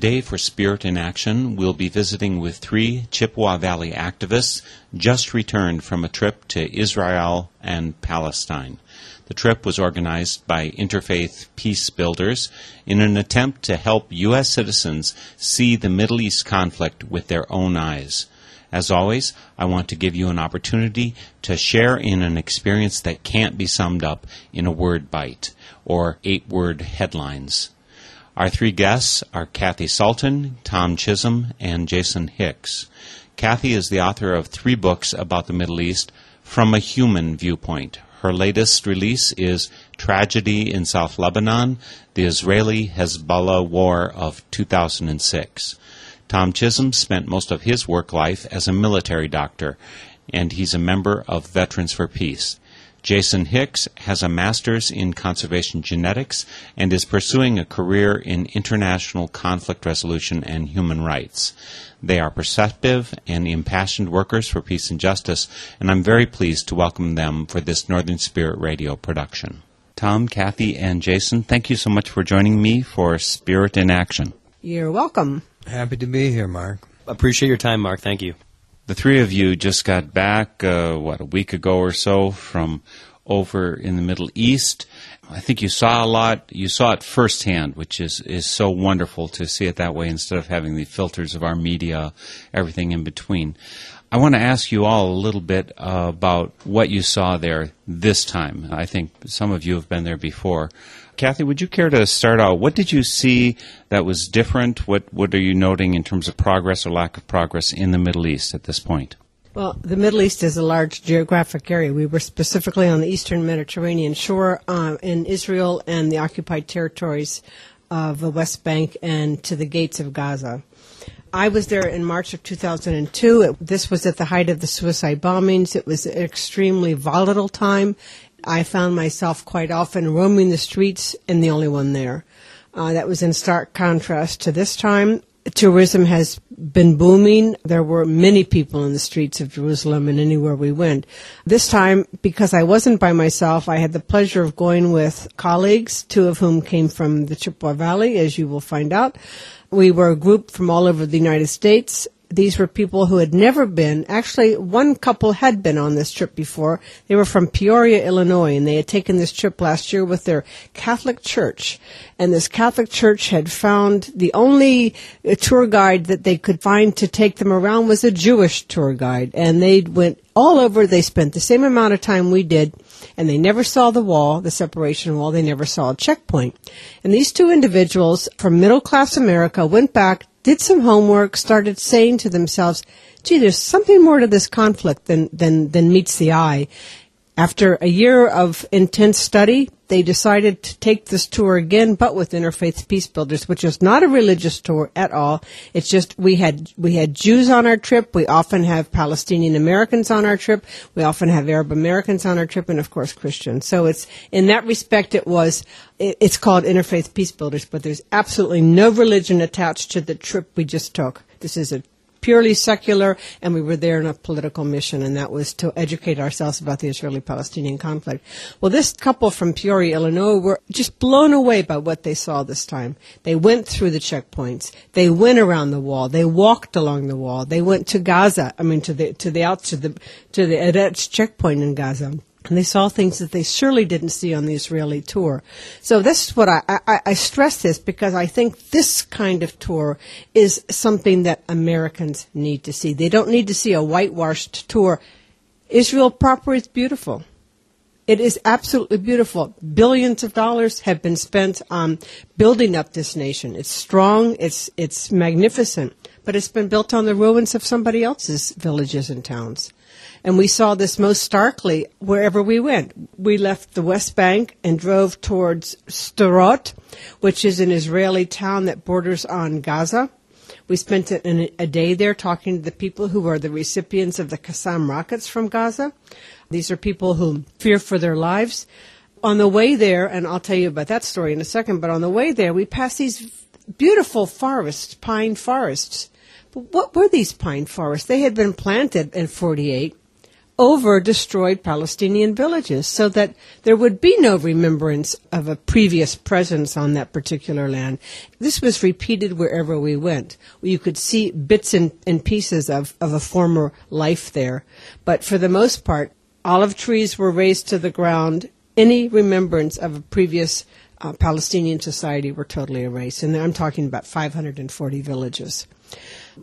Today, for Spirit in Action, we'll be visiting with three Chippewa Valley activists just returned from a trip to Israel and Palestine. The trip was organized by Interfaith Peace Builders in an attempt to help U.S. citizens see the Middle East conflict with their own eyes. As always, I want to give you an opportunity to share in an experience that can't be summed up in a word bite or eight word headlines. Our three guests are Kathy Sultan, Tom Chisholm, and Jason Hicks. Kathy is the author of three books about the Middle East from a human viewpoint. Her latest release is Tragedy in South Lebanon, the Israeli Hezbollah War of 2006. Tom Chisholm spent most of his work life as a military doctor, and he's a member of Veterans for Peace. Jason Hicks has a master's in conservation genetics and is pursuing a career in international conflict resolution and human rights. They are perceptive and impassioned workers for peace and justice, and I'm very pleased to welcome them for this Northern Spirit Radio production. Tom, Kathy, and Jason, thank you so much for joining me for Spirit in Action. You're welcome. Happy to be here, Mark. Appreciate your time, Mark. Thank you. The three of you just got back, uh, what, a week ago or so from over in the Middle East. I think you saw a lot. You saw it firsthand, which is, is so wonderful to see it that way instead of having the filters of our media, everything in between. I want to ask you all a little bit uh, about what you saw there this time. I think some of you have been there before. Kathy, would you care to start out? What did you see that was different? What What are you noting in terms of progress or lack of progress in the Middle East at this point? Well, the Middle East is a large geographic area. We were specifically on the eastern Mediterranean shore uh, in Israel and the occupied territories of the West Bank and to the gates of Gaza. I was there in March of 2002. It, this was at the height of the suicide bombings. It was an extremely volatile time. I found myself quite often roaming the streets and the only one there. Uh, that was in stark contrast to this time. Tourism has been booming. There were many people in the streets of Jerusalem and anywhere we went. This time, because I wasn't by myself, I had the pleasure of going with colleagues, two of whom came from the Chippewa Valley, as you will find out. We were a group from all over the United States. These were people who had never been. Actually, one couple had been on this trip before. They were from Peoria, Illinois, and they had taken this trip last year with their Catholic church. And this Catholic church had found the only uh, tour guide that they could find to take them around was a Jewish tour guide. And they went all over. They spent the same amount of time we did and they never saw the wall, the separation wall. They never saw a checkpoint. And these two individuals from middle class America went back, did some homework, started saying to themselves, gee, there's something more to this conflict than, than, than meets the eye. After a year of intense study, they decided to take this tour again, but with Interfaith Peace Builders, which is not a religious tour at all. It's just we had we had Jews on our trip. We often have Palestinian Americans on our trip. We often have Arab Americans on our trip, and of course Christians. So it's in that respect, it was it's called Interfaith Peace Builders, but there's absolutely no religion attached to the trip we just took. This is a purely secular, and we were there on a political mission, and that was to educate ourselves about the Israeli-Palestinian conflict. Well, this couple from Peoria, Illinois, were just blown away by what they saw this time. They went through the checkpoints. They went around the wall. They walked along the wall. They went to Gaza. I mean, to the to the out to the to the Erez checkpoint in Gaza. And they saw things that they surely didn't see on the Israeli tour. So this is what I, I, I, stress this because I think this kind of tour is something that Americans need to see. They don't need to see a whitewashed tour. Israel proper is beautiful. It is absolutely beautiful. Billions of dollars have been spent on building up this nation. It's strong. It's, it's magnificent. But it's been built on the ruins of somebody else's villages and towns. And we saw this most starkly wherever we went. We left the West Bank and drove towards Sderot, which is an Israeli town that borders on Gaza. We spent a day there talking to the people who are the recipients of the Qassam rockets from Gaza. These are people who fear for their lives. On the way there, and I'll tell you about that story in a second, but on the way there, we passed these beautiful forests, pine forests. But what were these pine forests? They had been planted in 48 over destroyed Palestinian villages so that there would be no remembrance of a previous presence on that particular land. This was repeated wherever we went. You could see bits and, and pieces of, of a former life there. But for the most part, olive trees were razed to the ground. Any remembrance of a previous uh, Palestinian society were totally erased. And I'm talking about 540 villages.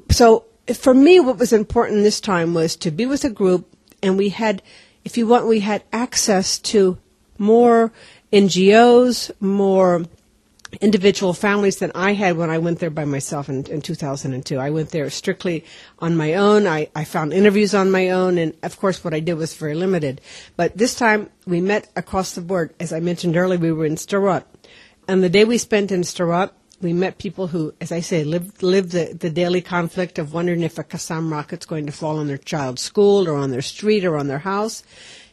So for me, what was important this time was to be with a group and we had, if you want, we had access to more NGOs, more individual families than I had when I went there by myself in, in 2002. I went there strictly on my own. I, I found interviews on my own, and of course, what I did was very limited. But this time, we met across the board. As I mentioned earlier, we were in Sderot. And the day we spent in Sderot, we met people who, as I say, live the, the daily conflict of wondering if a Qassam rocket's going to fall on their child's school or on their street or on their house.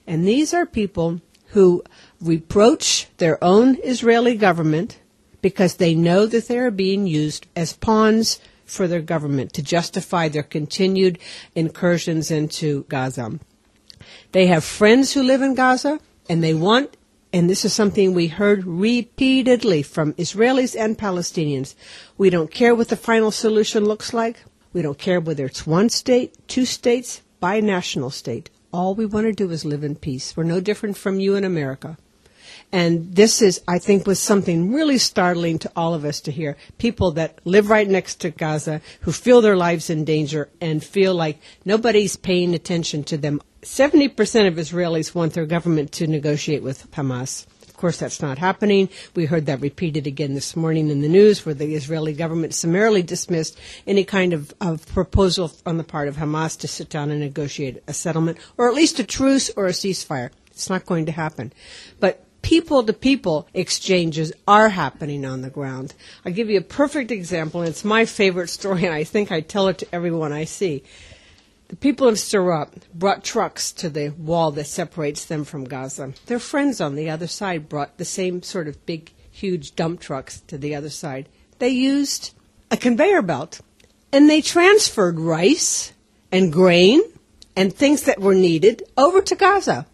And these are people who reproach their own Israeli government because they know that they are being used as pawns for their government to justify their continued incursions into Gaza. They have friends who live in Gaza and they want and this is something we heard repeatedly from Israelis and Palestinians. We don't care what the final solution looks like. We don't care whether it's one state, two states, binational state. All we want to do is live in peace. We're no different from you in America. And this is, I think, was something really startling to all of us to hear. People that live right next to Gaza, who feel their lives in danger and feel like nobody's paying attention to them 70% of Israelis want their government to negotiate with Hamas. Of course, that's not happening. We heard that repeated again this morning in the news where the Israeli government summarily dismissed any kind of, of proposal on the part of Hamas to sit down and negotiate a settlement or at least a truce or a ceasefire. It's not going to happen. But people to people exchanges are happening on the ground. I'll give you a perfect example, and it's my favorite story, and I think I tell it to everyone I see. The people of Sderot brought trucks to the wall that separates them from Gaza. Their friends on the other side brought the same sort of big, huge dump trucks to the other side. They used a conveyor belt and they transferred rice and grain and things that were needed over to Gaza.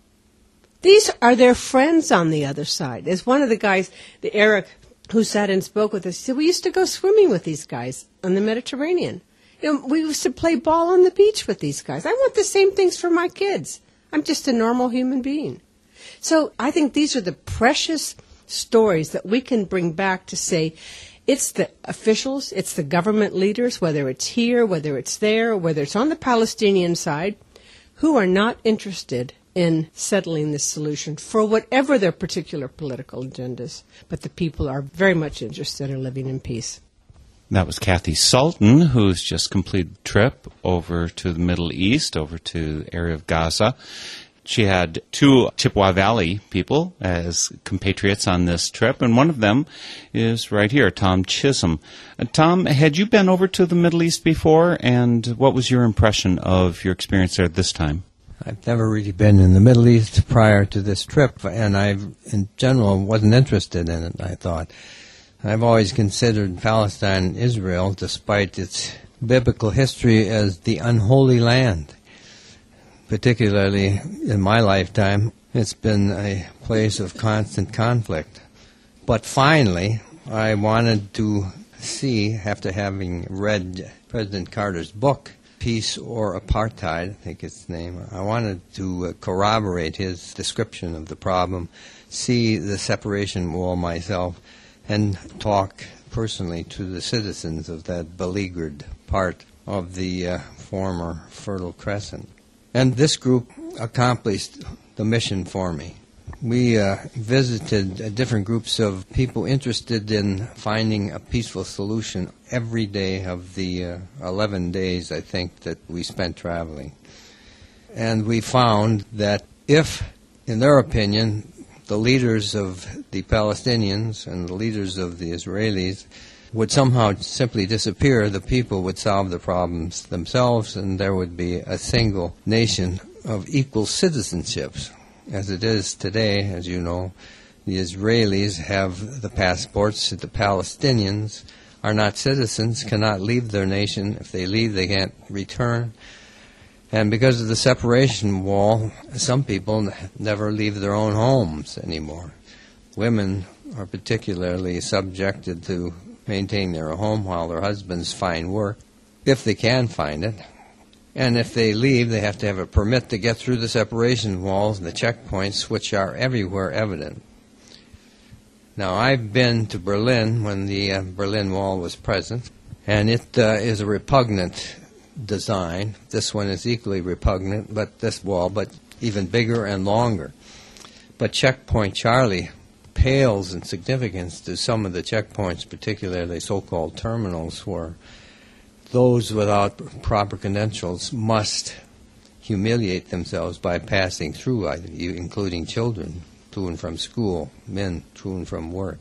These are their friends on the other side. As one of the guys, the Eric, who sat and spoke with us, said, we used to go swimming with these guys on the Mediterranean. You know, we used to play ball on the beach with these guys. I want the same things for my kids. I'm just a normal human being. So I think these are the precious stories that we can bring back to say it's the officials, it's the government leaders, whether it's here, whether it's there, whether it's on the Palestinian side, who are not interested in settling this solution for whatever their particular political agendas. But the people are very much interested in living in peace. That was Kathy Sultan, who's just completed a trip over to the Middle East, over to the area of Gaza. She had two Chippewa Valley people as compatriots on this trip, and one of them is right here, Tom Chisholm. Uh, Tom, had you been over to the Middle East before, and what was your impression of your experience there this time? I've never really been in the Middle East prior to this trip, and I, in general, wasn't interested in it, I thought. I've always considered Palestine and Israel, despite its biblical history as the unholy land. Particularly in my lifetime, it's been a place of constant conflict. But finally, I wanted to see, after having read President Carter's book, Peace or Apartheid, I think it's the name, I wanted to uh, corroborate his description of the problem, see the separation wall myself, and talk personally to the citizens of that beleaguered part of the uh, former Fertile Crescent. And this group accomplished the mission for me. We uh, visited different groups of people interested in finding a peaceful solution every day of the uh, 11 days, I think, that we spent traveling. And we found that if, in their opinion, the leaders of the Palestinians and the leaders of the Israelis would somehow simply disappear, the people would solve the problems themselves, and there would be a single nation of equal citizenships. As it is today, as you know, the Israelis have the passports, the Palestinians are not citizens, cannot leave their nation. If they leave, they can't return. And because of the separation wall, some people never leave their own homes anymore. Women are particularly subjected to maintain their home while their husbands find work, if they can find it. And if they leave, they have to have a permit to get through the separation walls and the checkpoints, which are everywhere evident. Now, I've been to Berlin when the uh, Berlin Wall was present, and it uh, is a repugnant design. This one is equally repugnant, but this wall, but even bigger and longer. But Checkpoint Charlie pales in significance to some of the checkpoints, particularly so-called terminals, where those without proper credentials must humiliate themselves by passing through, including children to and from school, men to and from work.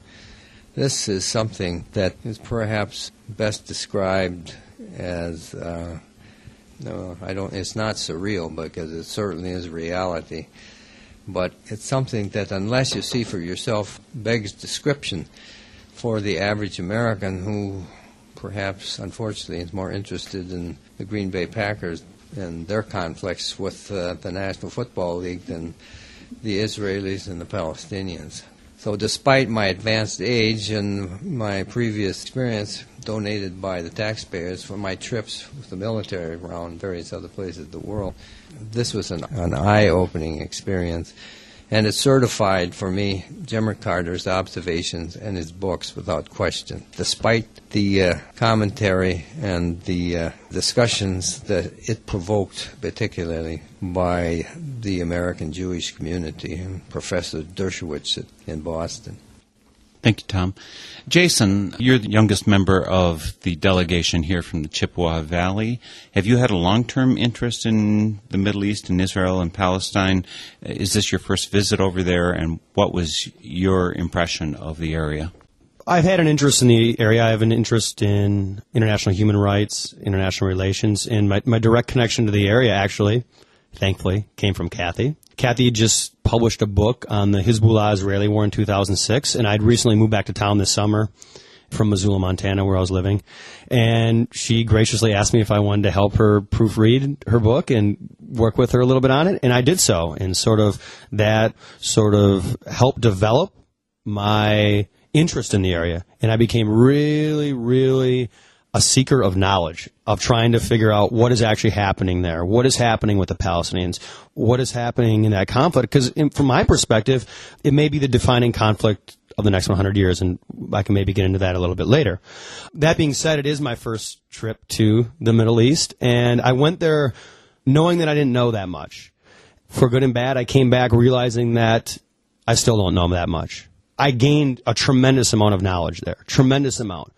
This is something that is perhaps best described as uh, no, I don't. It's not surreal because it certainly is reality, but it's something that, unless you see for yourself, begs description for the average American who perhaps, unfortunately, is more interested in the Green Bay Packers and their conflicts with uh, the National Football League than the Israelis and the Palestinians. So, despite my advanced age and my previous experience donated by the taxpayers for my trips with the military around various other places of the world, this was an, an eye opening experience and it certified for me Jimmy Carter's observations and his books without question, despite the uh, commentary and the uh, discussions that it provoked, particularly by the American Jewish community and Professor Dershowitz in Boston. Thank you, Tom. Jason, you're the youngest member of the delegation here from the Chippewa Valley. Have you had a long term interest in the Middle East and Israel and Palestine? Uh, is this your first visit over there, and what was your impression of the area? I've had an interest in the area. I have an interest in international human rights, international relations, and my, my direct connection to the area, actually, thankfully, came from Kathy. Kathy just published a book on the Hezbollah Israeli war in 2006, and I'd recently moved back to town this summer from Missoula, Montana, where I was living. And she graciously asked me if I wanted to help her proofread her book and work with her a little bit on it. And I did so. And sort of that sort of helped develop my interest in the area. And I became really, really a seeker of knowledge, of trying to figure out what is actually happening there, what is happening with the Palestinians, what is happening in that conflict. Because from my perspective, it may be the defining conflict of the next 100 years, and I can maybe get into that a little bit later. That being said, it is my first trip to the Middle East, and I went there knowing that I didn't know that much. For good and bad, I came back realizing that I still don't know that much. I gained a tremendous amount of knowledge there, tremendous amount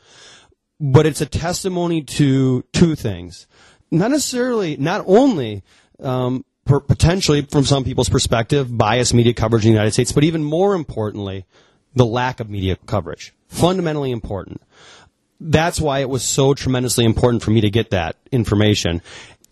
but it's a testimony to two things. Not necessarily, not only um, potentially from some people's perspective, biased media coverage in the United States, but even more importantly, the lack of media coverage. Fundamentally important. That's why it was so tremendously important for me to get that information.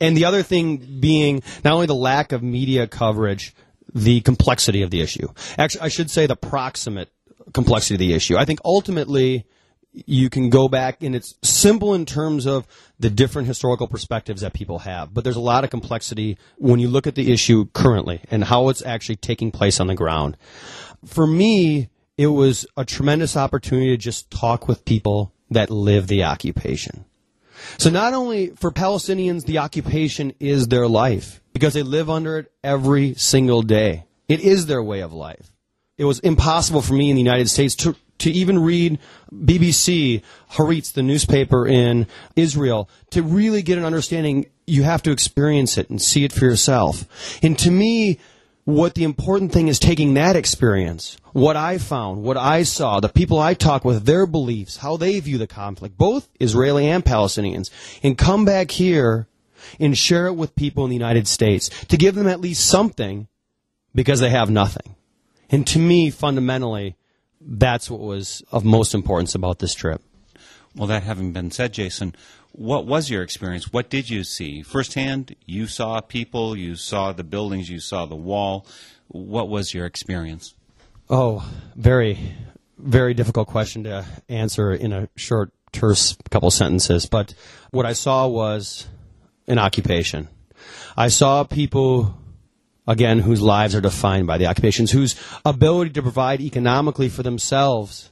And the other thing being not only the lack of media coverage, the complexity of the issue. Actually, I should say the proximate complexity of the issue. I think ultimately you can go back and it's simple in terms of the different historical perspectives that people have, but there's a lot of complexity when you look at the issue currently and how it's actually taking place on the ground. For me, it was a tremendous opportunity to just talk with people that live the occupation. So not only for Palestinians, the occupation is their life because they live under it every single day. It is their way of life. It was impossible for me in the United States to, to even read BBC, Haaretz, the newspaper in Israel, to really get an understanding. You have to experience it and see it for yourself. And to me, what the important thing is taking that experience, what I found, what I saw, the people I talk with, their beliefs, how they view the conflict, both Israeli and Palestinians, and come back here and share it with people in the United States to give them at least something because they have nothing. And to me, fundamentally, that's what was of most importance about this trip. Well, that having been said, Jason, what was your experience? What did you see firsthand? You saw people, you saw the buildings, you saw the wall. What was your experience? Oh, very, very difficult question to answer in a short, terse couple sentences. But what I saw was an occupation. I saw people, again, whose lives are defined by the occupations, whose ability to provide economically for themselves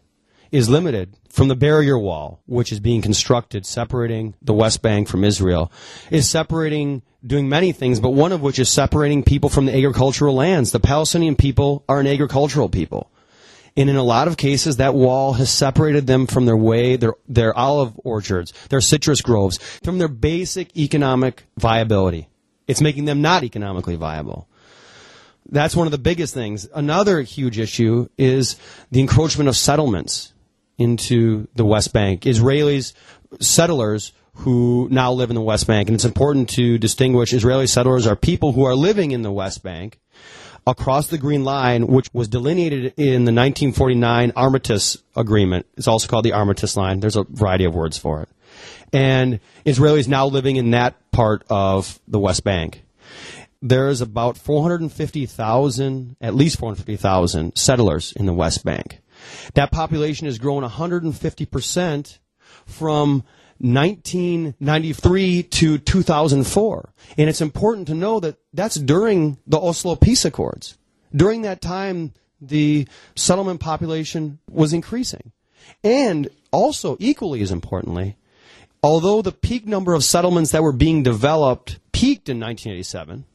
is limited from the barrier wall, which is being constructed, separating the West Bank from Israel, is separating, doing many things, but one of which is separating people from the agricultural lands. The Palestinian people are an agricultural people. And in a lot of cases, that wall has separated them from their way, their, their olive orchards, their citrus groves, from their basic economic viability. It's making them not economically viable. That's one of the biggest things. Another huge issue is the encroachment of settlements into the West Bank. Israelis, settlers who now live in the West Bank, and it's important to distinguish Israeli settlers are people who are living in the West Bank across the Green Line, which was delineated in the 1949 Armistice Agreement. It's also called the Armistice Line. There's a variety of words for it. And Israelis now living in that part of the West Bank. There's about 450,000, at least 450,000 settlers in the West Bank. That population has grown 150% from 1993 to 2004. And it's important to know that that's during the Oslo Peace Accords. During that time, the settlement population was increasing. And also, equally as importantly, although the peak number of settlements that were being developed peaked in 1987,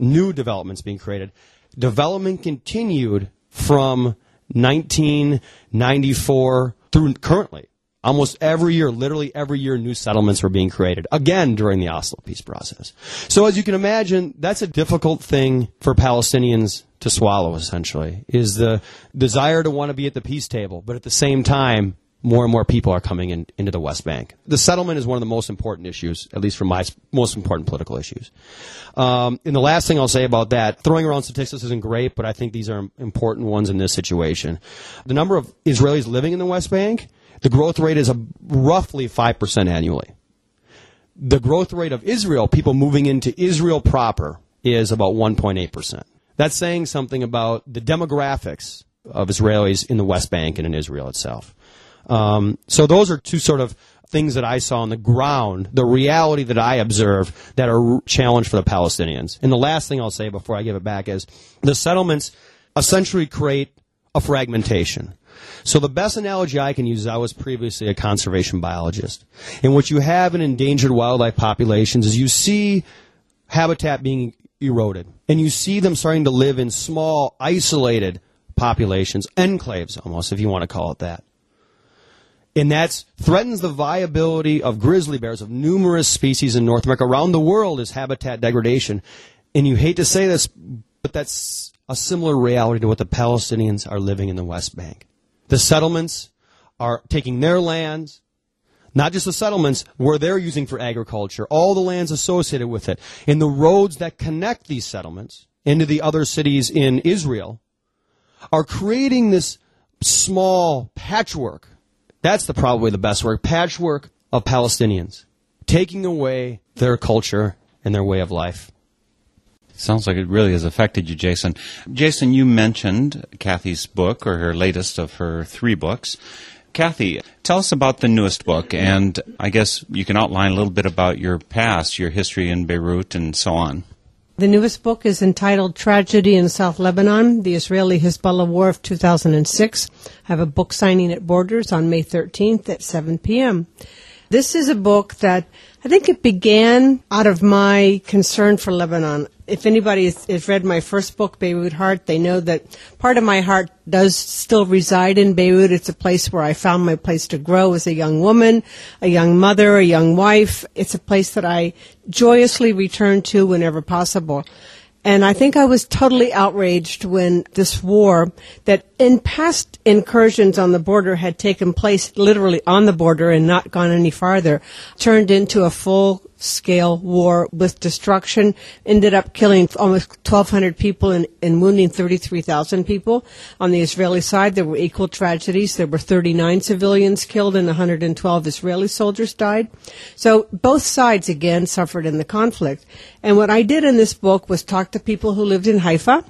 new developments being created, development continued from 1994 through currently. Almost every year, literally every year, new settlements were being created. Again, during the Oslo peace process. So as you can imagine, that's a difficult thing for Palestinians to swallow, essentially, is the desire to want to be at the peace table, but at the same time, more and more people are coming in, into the West Bank. The settlement is one of the most important issues, at least for my most important political issues. Um, and the last thing I'll say about that, throwing around statistics isn't great, but I think these are important ones in this situation. The number of Israelis living in the West Bank, the growth rate is roughly 5% annually. The growth rate of Israel, people moving into Israel proper, is about 1.8%. That's saying something about the demographics of Israelis in the West Bank and in Israel itself. Um, so those are two sort of things that I saw on the ground, the reality that I observe that are challenge for the Palestinians. And the last thing I'll say before I give it back is the settlements essentially create a fragmentation. So the best analogy I can use is I was previously a conservation biologist. And what you have in endangered wildlife populations is you see habitat being eroded. And you see them starting to live in small, isolated populations, enclaves almost, if you want to call it that and that threatens the viability of grizzly bears of numerous species in North America. Around the world is habitat degradation. And you hate to say this, but that's a similar reality to what the Palestinians are living in the West Bank. The settlements are taking their lands, not just the settlements where they're using for agriculture, all the lands associated with it, and the roads that connect these settlements into the other cities in Israel are creating this small patchwork that's the probably the best word. Patchwork of Palestinians. Taking away their culture and their way of life. Sounds like it really has affected you, Jason. Jason, you mentioned Kathy's book, or her latest of her three books. Kathy, tell us about the newest book, and I guess you can outline a little bit about your past, your history in Beirut, and so on. The newest book is entitled Tragedy in South Lebanon, the Israeli Hezbollah War of 2006. I have a book signing at Borders on May 13th at 7 p.m. This is a book that I think it began out of my concern for Lebanon. If anybody has, has, read my first book, Beirut Heart, they know that part of my heart does still reside in Beirut. It's a place where I found my place to grow as a young woman, a young mother, a young wife. It's a place that I joyously return to whenever possible. And I think I was totally outraged when this war that in past incursions on the border had taken place literally on the border and not gone any farther turned into a full scale war with destruction, ended up killing almost 1,200 people and, and wounding 33,000 people. On the Israeli side, there were equal tragedies. There were 39 civilians killed and 112 Israeli soldiers died. So both sides again suffered in the conflict. And what I did in this book was talk to people who lived in Haifa,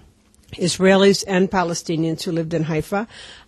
Israelis and Palestinians who lived in Haifa.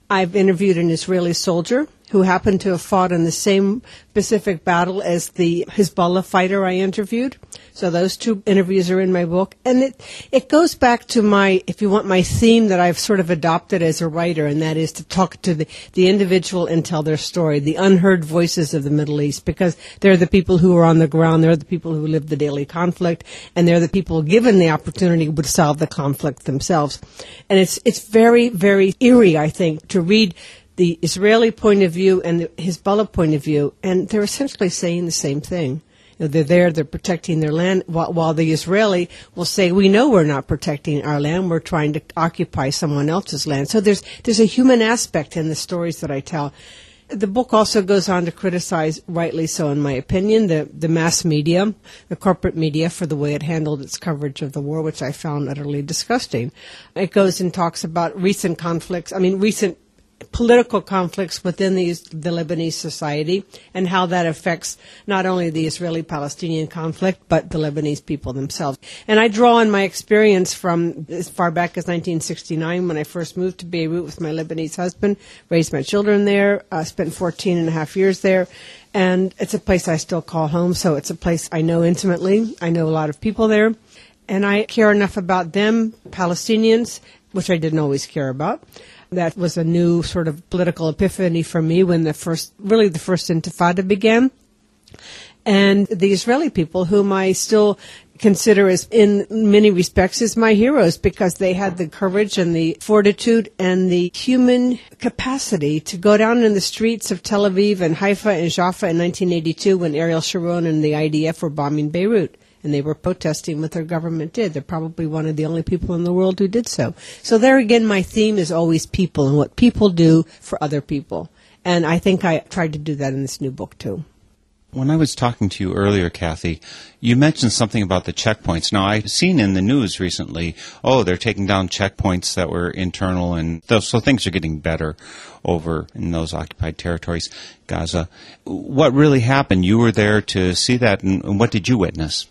I've interviewed an Israeli soldier who happened to have fought in the same Pacific battle as the Hezbollah fighter I interviewed. So those two interviews are in my book. And it, it goes back to my, if you want, my theme that I've sort of adopted as a writer, and that is to talk to the, the individual and tell their story, the unheard voices of the Middle East, because they're the people who are on the ground, they're the people who live the daily conflict, and they're the people given the opportunity would solve the conflict themselves. And it's, it's very, very eerie, I think, to read the Israeli point of view and the Hezbollah point of view, and they're essentially saying the same thing. You know, they're there, they're protecting their land, while, while the Israeli will say, "We know we're not protecting our land; we're trying to occupy someone else's land." So there's there's a human aspect in the stories that I tell. The book also goes on to criticize, rightly so, in my opinion, the, the mass media, the corporate media, for the way it handled its coverage of the war, which I found utterly disgusting. It goes and talks about recent conflicts, I mean, recent political conflicts within the, Lebanese society and how that affects not only the Israeli-Palestinian conflict, but the Lebanese people themselves. And I draw on my experience from as far back as 1969 when I first moved to Beirut with my Lebanese husband, raised my children there, uh, spent 14 and a half years there. And it's a place I still call home, so it's a place I know intimately. I know a lot of people there. And I care enough about them, Palestinians, which I didn't always care about, that was a new sort of political epiphany for me when the first, really the first intifada began. And the Israeli people, whom I still consider as, in many respects, as my heroes because they had the courage and the fortitude and the human capacity to go down in the streets of Tel Aviv and Haifa and Jaffa in 1982 when Ariel Sharon and the IDF were bombing Beirut and they were protesting what their government did. They're probably one of the only people in the world who did so. So there again, my theme is always people and what people do for other people. And I think I tried to do that in this new book too. When I was talking to you earlier, Kathy, you mentioned something about the checkpoints. Now, I've seen in the news recently, oh, they're taking down checkpoints that were internal, and so things are getting better over in those occupied territories, Gaza. What really happened? You were there to see that, and what did you witness?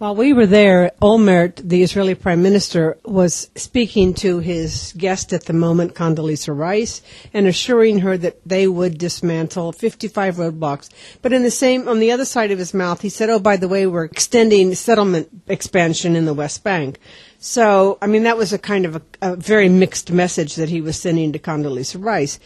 While we were there, Olmert, the Israeli prime minister, was speaking to his guest at the moment, Condoleezza Rice, and assuring her that they would dismantle 55 roadblocks. But in the same, on the other side of his mouth, he said, oh, by the way, we're extending settlement expansion in the West Bank. So, I mean, that was a kind of a, a very mixed message that he was sending to Condoleezza Rice.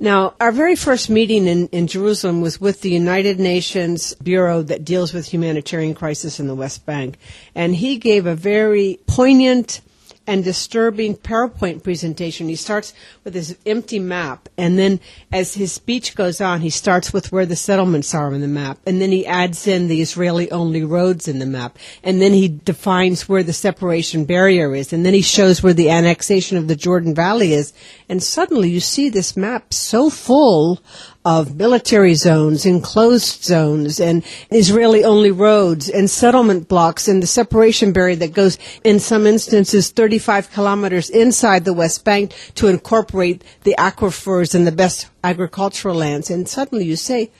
Now, our very first meeting in, in Jerusalem was with the United Nations Bureau that deals with humanitarian crisis in the West Bank. And he gave a very poignant and disturbing PowerPoint presentation. He starts with his empty map, and then as his speech goes on, he starts with where the settlements are on the map, and then he adds in the Israeli only roads in the map, and then he defines where the separation barrier is, and then he shows where the annexation of the Jordan Valley is, and suddenly you see this map so full of military zones, enclosed zones, and Israeli only roads and settlement blocks and the separation barrier that goes in some instances 35 kilometers inside the West Bank to incorporate the aquifers and the best agricultural lands. And suddenly you say,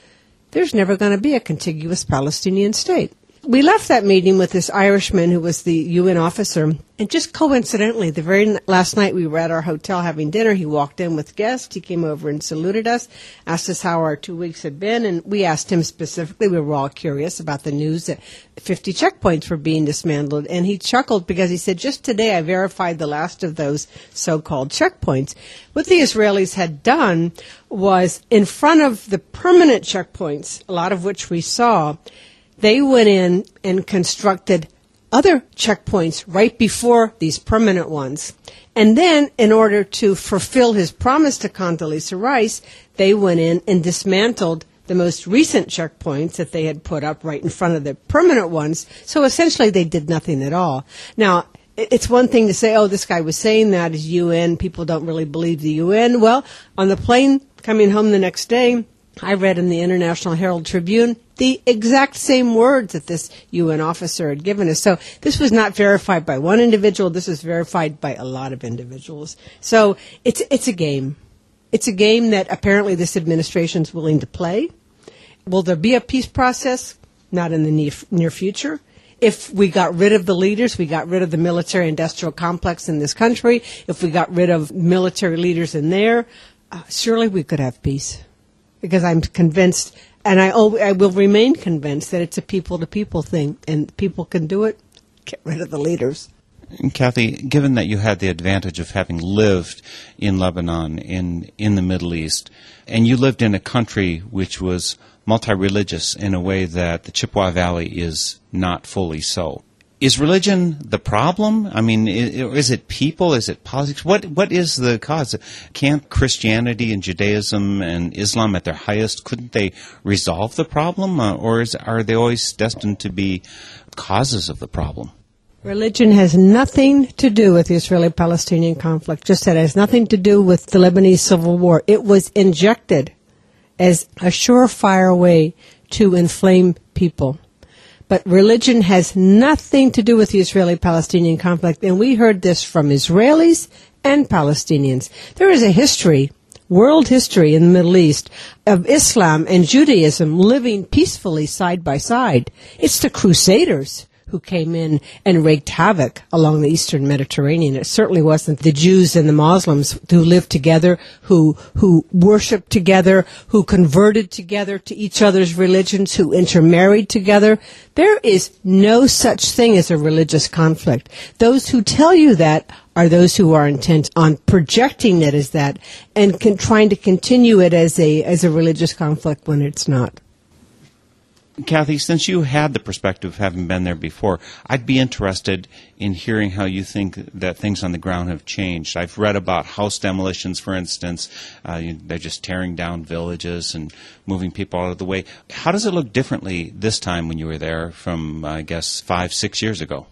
there's never going to be a contiguous Palestinian state we left that meeting with this Irishman who was the UN officer. And just coincidentally, the very n- last night we were at our hotel having dinner, he walked in with guests. He came over and saluted us, asked us how our two weeks had been, and we asked him specifically. We were all curious about the news that 50 checkpoints were being dismantled. And he chuckled because he said, just today I verified the last of those so-called checkpoints. What the Israelis had done was in front of the permanent checkpoints, a lot of which we saw, they went in and constructed other checkpoints right before these permanent ones. And then, in order to fulfill his promise to Condoleezza Rice, they went in and dismantled the most recent checkpoints that they had put up right in front of the permanent ones. So essentially, they did nothing at all. Now, it's one thing to say, oh, this guy was saying that is UN. People don't really believe the UN. Well, on the plane coming home the next day, I read in the International Herald Tribune the exact same words that this UN officer had given us. So this was not verified by one individual. This was verified by a lot of individuals. So it's it's a game. It's a game that apparently this administration is willing to play. Will there be a peace process? Not in the near, near future. If we got rid of the leaders, we got rid of the military industrial complex in this country, if we got rid of military leaders in there, uh, surely we could have peace. Because I'm convinced, and I, al- I will remain convinced, that it's a people to people thing, and people can do it. Get rid of the leaders. Kathy, given that you had the advantage of having lived in Lebanon, in, in the Middle East, and you lived in a country which was multi-religious in a way that the Chippewa Valley is not fully so. Is religion the problem? I mean, is it people? Is it politics? What What is the cause? Can't Christianity and Judaism and Islam at their highest, couldn't they resolve the problem? Uh, or is, are they always destined to be causes of the problem? Religion has nothing to do with the Israeli Palestinian conflict, just that it has nothing to do with the Lebanese civil war. It was injected as a surefire way to inflame people. But religion has nothing to do with the Israeli Palestinian conflict, and we heard this from Israelis and Palestinians. There is a history, world history in the Middle East, of Islam and Judaism living peacefully side by side. It's the Crusaders who came in and wreaked havoc along the eastern Mediterranean. It certainly wasn't the Jews and the Muslims who lived together, who who worshipped together, who converted together to each other's religions, who intermarried together. There is no such thing as a religious conflict. Those who tell you that are those who are intent on projecting it as that and can, trying to continue it as a as a religious conflict when it's not. Kathy, since you had the perspective of having been there before, I'd be interested in hearing how you think that things on the ground have changed. I've read about house demolitions, for instance. Uh, you- they're just tearing down villages and moving people out of the way. How does it look differently this time when you were there from, I guess, five, six years ago?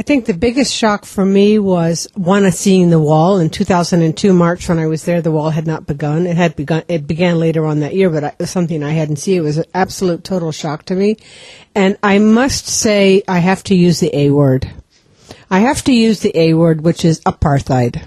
I think the biggest shock for me was one of seeing the wall in 2002 March when I was there. The wall had not begun. It had begun. It began later on that year, but it was something I hadn't seen. It was an absolute total shock to me, and I must say I have to use the A word. I have to use the A word, which is apartheid.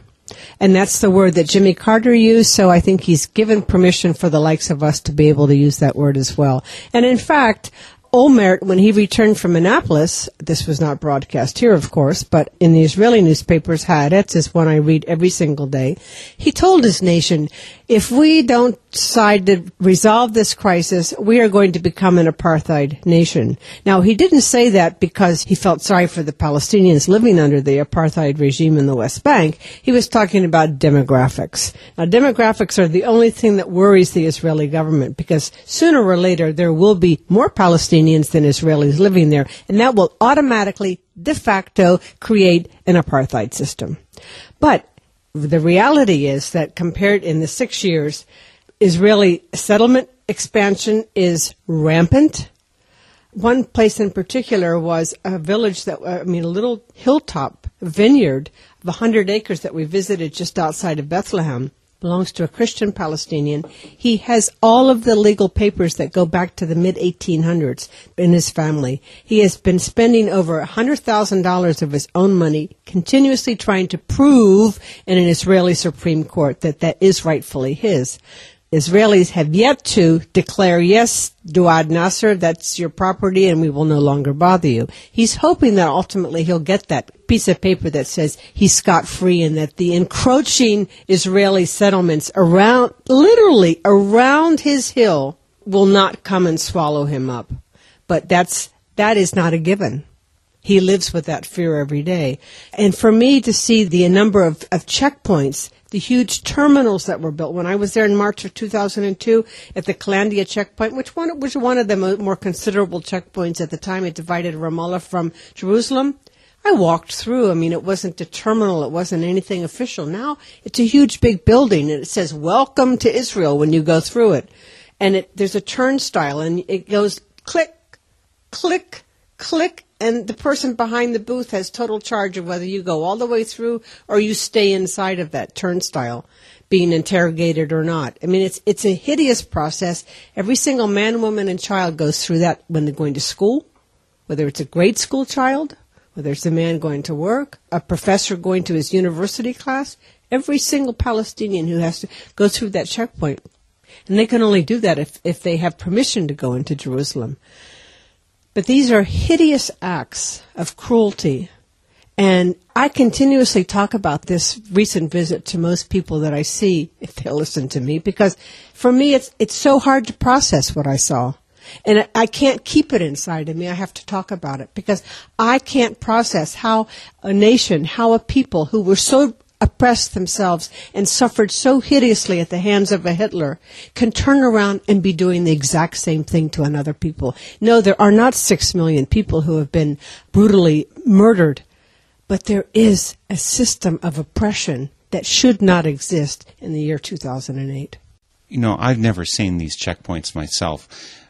And that's the word that Jimmy Carter used, so I think he's given permission for the likes of us to be able to use that word as well. And in fact, Olmert, when he returned from Annapolis, this was not broadcast here, of course, but in the Israeli newspapers, Haaretz is one I read every single day. He told his nation, if we don't decide to resolve this crisis, we are going to become an apartheid nation. Now, he didn't say that because he felt sorry for the Palestinians living under the apartheid regime in the West Bank. He was talking about demographics. Now, demographics are the only thing that worries the Israeli government because sooner or later there will be more Palestinians than Israelis living there, and that will automatically, de facto, create an apartheid system. But the reality is that compared in the six years, Israeli settlement expansion is rampant. One place in particular was a village that, uh, I mean, a little hilltop vineyard of 100 acres that we visited just outside of Bethlehem belongs to a Christian Palestinian. He has all of the legal papers that go back to the mid 1800s in his family. He has been spending over $100,000 of his own money continuously trying to prove in an Israeli Supreme Court that that is rightfully his. Israelis have yet to declare, yes, Daoud Nassar, that's your property and we will no longer bother you. He's hoping that ultimately he'll get that piece of paper that says he's scot free and that the encroaching Israeli settlements around, literally around his hill will not come and swallow him up. But that's, that is not a given. He lives with that fear every day. And for me to see the number of, of checkpoints the huge terminals that were built. When I was there in March of 2002 at the Kalandia checkpoint, which one was one of the more considerable checkpoints at the time, it divided Ramallah from Jerusalem. I walked through. I mean, it wasn't a terminal. It wasn't anything official. Now it's a huge big building and it says welcome to Israel when you go through it. And it, there's a turnstile and it goes click, click, click, and the person behind the booth has total charge of whether you go all the way through or you stay inside of that turnstile being interrogated or not. I mean, it's it's a hideous process. Every single man, woman, and child goes through that when they're going to school, whether it's a grade school child, whether it's a man going to work, a professor going to his university class. Every single Palestinian who has to go through that checkpoint, and they can only do that if if they have permission to go into Jerusalem. But these are hideous acts of cruelty. And I continuously talk about this recent visit to most people that I see if they'll listen to me because for me it's it's so hard to process what I saw. And I can't keep it inside of me. I have to talk about it because I can't process how a nation, how a people who were so oppressed themselves and suffered so hideously at the hands of a Hitler can turn around and be doing the exact same thing to another people. No, there are not six million people who have been brutally murdered, but there is a system of oppression that should not exist in the year 2008. You know, I've never seen these checkpoints myself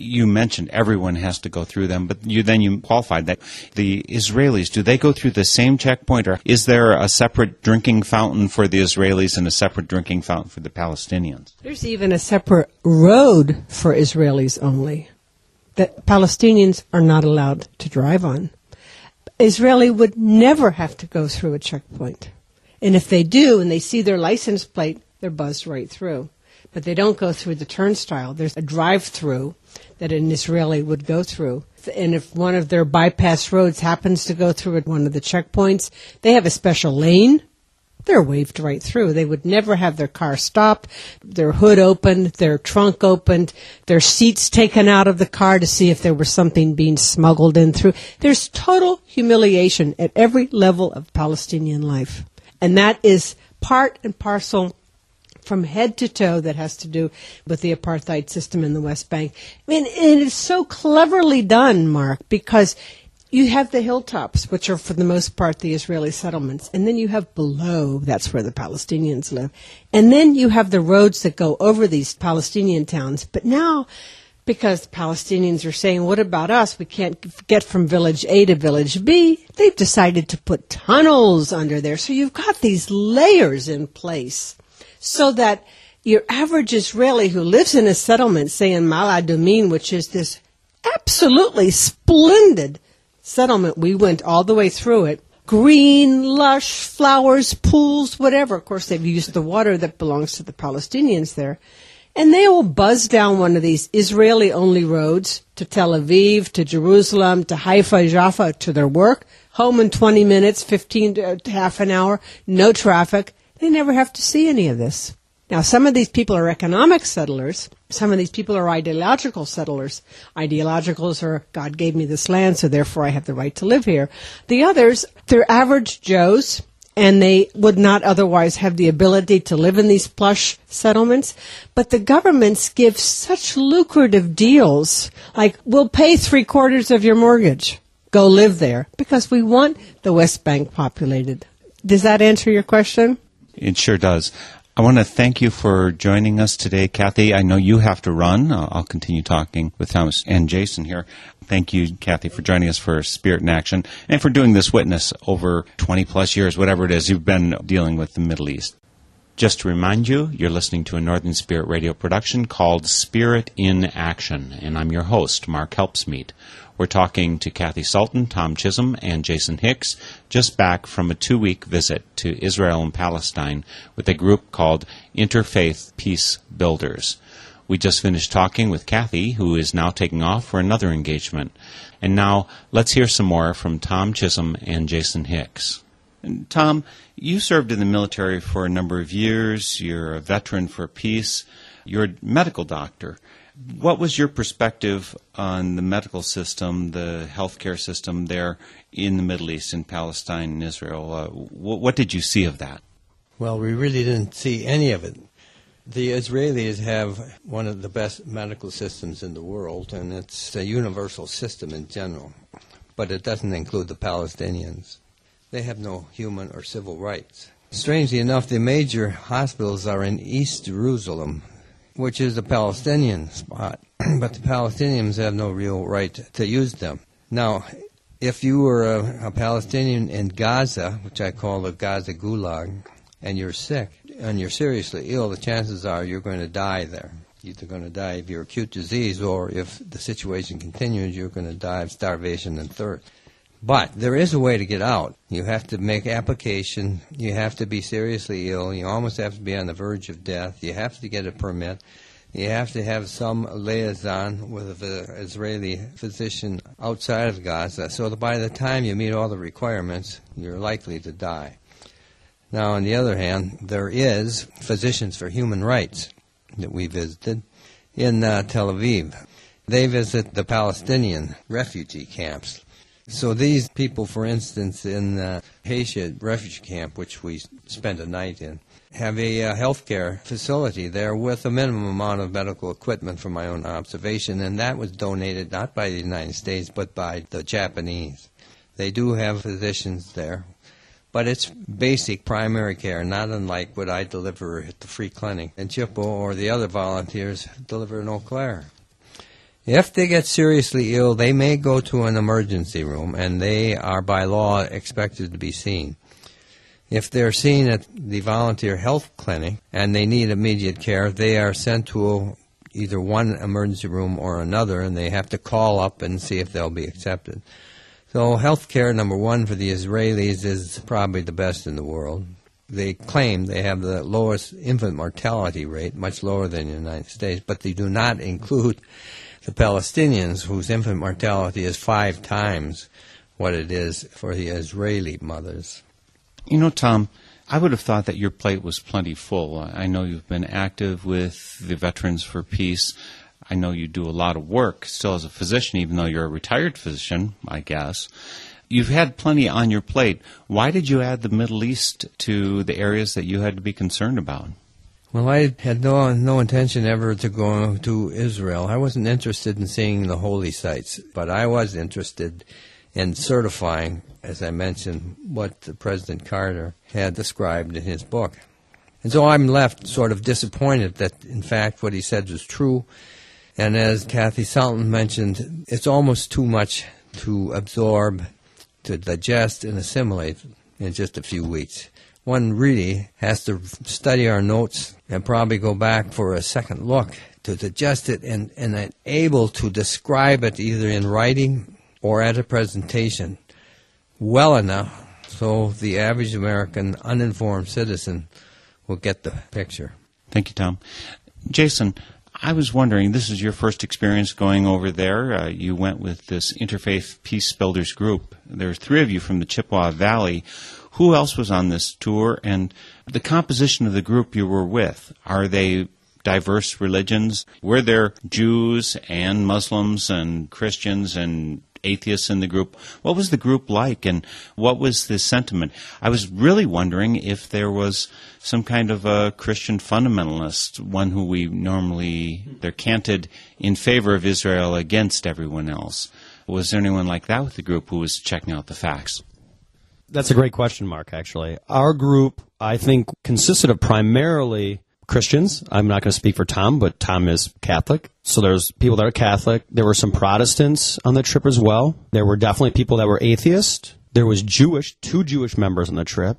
you mentioned everyone has to go through them, but you then you qualified that the Israelis do they go through the same checkpoint, or is there a separate drinking fountain for the Israelis and a separate drinking fountain for the Palestinians? There's even a separate road for Israelis only that Palestinians are not allowed to drive on. Israeli would never have to go through a checkpoint. And if they do and they see their license plate, they're buzzed right through. But they don't go through the turnstile. There's a drive through that an Israeli would go through. And if one of their bypass roads happens to go through at one of the checkpoints, they have a special lane. They're waved right through. They would never have their car stopped, their hood opened, their trunk opened, their seats taken out of the car to see if there was something being smuggled in through. There's total humiliation at every level of Palestinian life. And that is part and parcel from head to toe that has to do with the apartheid system in the West Bank. I mean, it is so cleverly done, Mark, because you have the hilltops, which are for the most part the Israeli settlements, and then you have below, that's where the Palestinians live. And then you have the roads that go over these Palestinian towns. But now, because the Palestinians are saying, what about us? We can't get from village A to village B. They've decided to put tunnels under there. So you've got these layers in place so that your average Israeli who lives in a settlement, say in Ma'ale Adumim, which is this absolutely splendid settlement, we went all the way through it. Green, lush, flowers, pools, whatever. Of course, they've used the water that belongs to the Palestinians there. And they will buzz down one of these Israeli only roads to Tel Aviv, to Jerusalem, to Haifa, Jaffa, to their work. Home in 20 minutes, 15 to half an hour, no traffic. They never have to see any of this. Now, some of these people are economic settlers. Some of these people are ideological settlers. Ideologicals are, God gave me this land, so therefore I have the right to live here. The others, they're average Joes, and they would not otherwise have the ability to live in these plush settlements. But the governments give such lucrative deals, like, we'll pay three quarters of your mortgage. Go live there, because we want the West Bank populated. Does that answer your question? It sure does. I want to thank you for joining us today, Kathy. I know you have to run. Uh, I'll continue talking with Thomas and Jason here. Thank you, Kathy, for joining us for Spirit in Action and for doing this witness over 20 plus years, whatever it is you've been dealing with the Middle East. Just to remind you, you're listening to a Northern Spirit radio production called Spirit in Action, and I'm your host, Mark Helpsmeet. We're talking to Kathy Sultan, Tom Chisholm, and Jason Hicks, just back from a two week visit to Israel and Palestine with a group called Interfaith Peace Builders. We just finished talking with Kathy, who is now taking off for another engagement. And now let's hear some more from Tom Chisholm and Jason Hicks. Tom, you served in the military for a number of years. You're a veteran for peace. You're a medical doctor. What was your perspective on the medical system, the healthcare system there in the Middle East, in Palestine and Israel? Uh, what, what did you see of that? Well, we really didn't see any of it. The Israelis have one of the best medical systems in the world, and it's a universal system in general, but it doesn't include the Palestinians. They have no human or civil rights. Strangely enough, the major hospitals are in East Jerusalem, which is a Palestinian spot, but the Palestinians have no real right to use them. Now, if you were a, a Palestinian in Gaza, which I call the Gaza Gulag, and you're sick and you're seriously ill, the chances are you're going to die there. You're either going to die of your acute disease, or if the situation continues, you're going to die of starvation and thirst. But there is a way to get out. You have to make application. You have to be seriously ill. You almost have to be on the verge of death. You have to get a permit. You have to have some liaison with an Israeli physician outside of Gaza so that by the time you meet all the requirements, you're likely to die. Now, on the other hand, there is Physicians for Human Rights that we visited in uh, Tel Aviv. They visit the Palestinian refugee camps. So these people, for instance, in the Haitian refugee camp, which we spent a night in, have a uh, healthcare facility there with a minimum amount of medical equipment from my own observation, and that was donated not by the United States but by the Japanese. They do have physicians there but it's basic primary care, not unlike what I deliver at the free clinic in Chippewa or the other volunteers deliver in Eau Claire. If they get seriously ill, they may go to an emergency room, and they are by law expected to be seen. If they're seen at the volunteer health clinic and they need immediate care, they are sent to either one emergency room or another, and they have to call up and see if they'll be accepted. So health care, number one, for the Israelis is probably the best in the world. They claim they have the lowest infant mortality rate, much lower than the United States, but they do not include the Palestinians, whose infant mortality is five times what it is for the Israeli mothers. You know, Tom, I would have thought that your plate was plenty full. I know you've been active with the Veterans for Peace. I know you do a lot of work still as a physician, even though you're a retired physician, I guess. You've had plenty on your plate. Why did you add the Middle East to the areas that you had to be concerned about? Well, I had no no intention ever to go to Israel. I wasn't interested in seeing the holy sites, but I was interested in certifying, as I mentioned, what President Carter had described in his book. And so I'm left sort of disappointed that, in fact, what he said was true and as Kathy Sultan mentioned, it's almost too much to absorb, to digest, and assimilate in just a few weeks. One really has to study our notes and probably go back for a second look to digest it and, and able to describe it either in writing or at a presentation well enough so the average American uninformed citizen will get the picture. Thank you, Tom. Jason, I was wondering, this is your first experience going over there. Uh, you went with this Interfaith Peace Builders group. There are three of you from the Chippewa Valley. Who else was on this tour? And the composition of the group you were with, are they diverse religions? Were there Jews and Muslims and Christians and atheists in the group. What was the group like and what was the sentiment? I was really wondering if there was some kind of a Christian fundamentalist, one who we normally, they're canted in favor of Israel against everyone else. Was there anyone like that with the group who was checking out the facts? That's a great question, Mark, actually. Our group, I think, consisted of primarily Christians. I'm not going to speak for Tom, but Tom is Catholic. So there's people that are Catholic. There were some Protestants on the trip as well. There were definitely people that were atheist. There was Jewish, two Jewish members on the trip.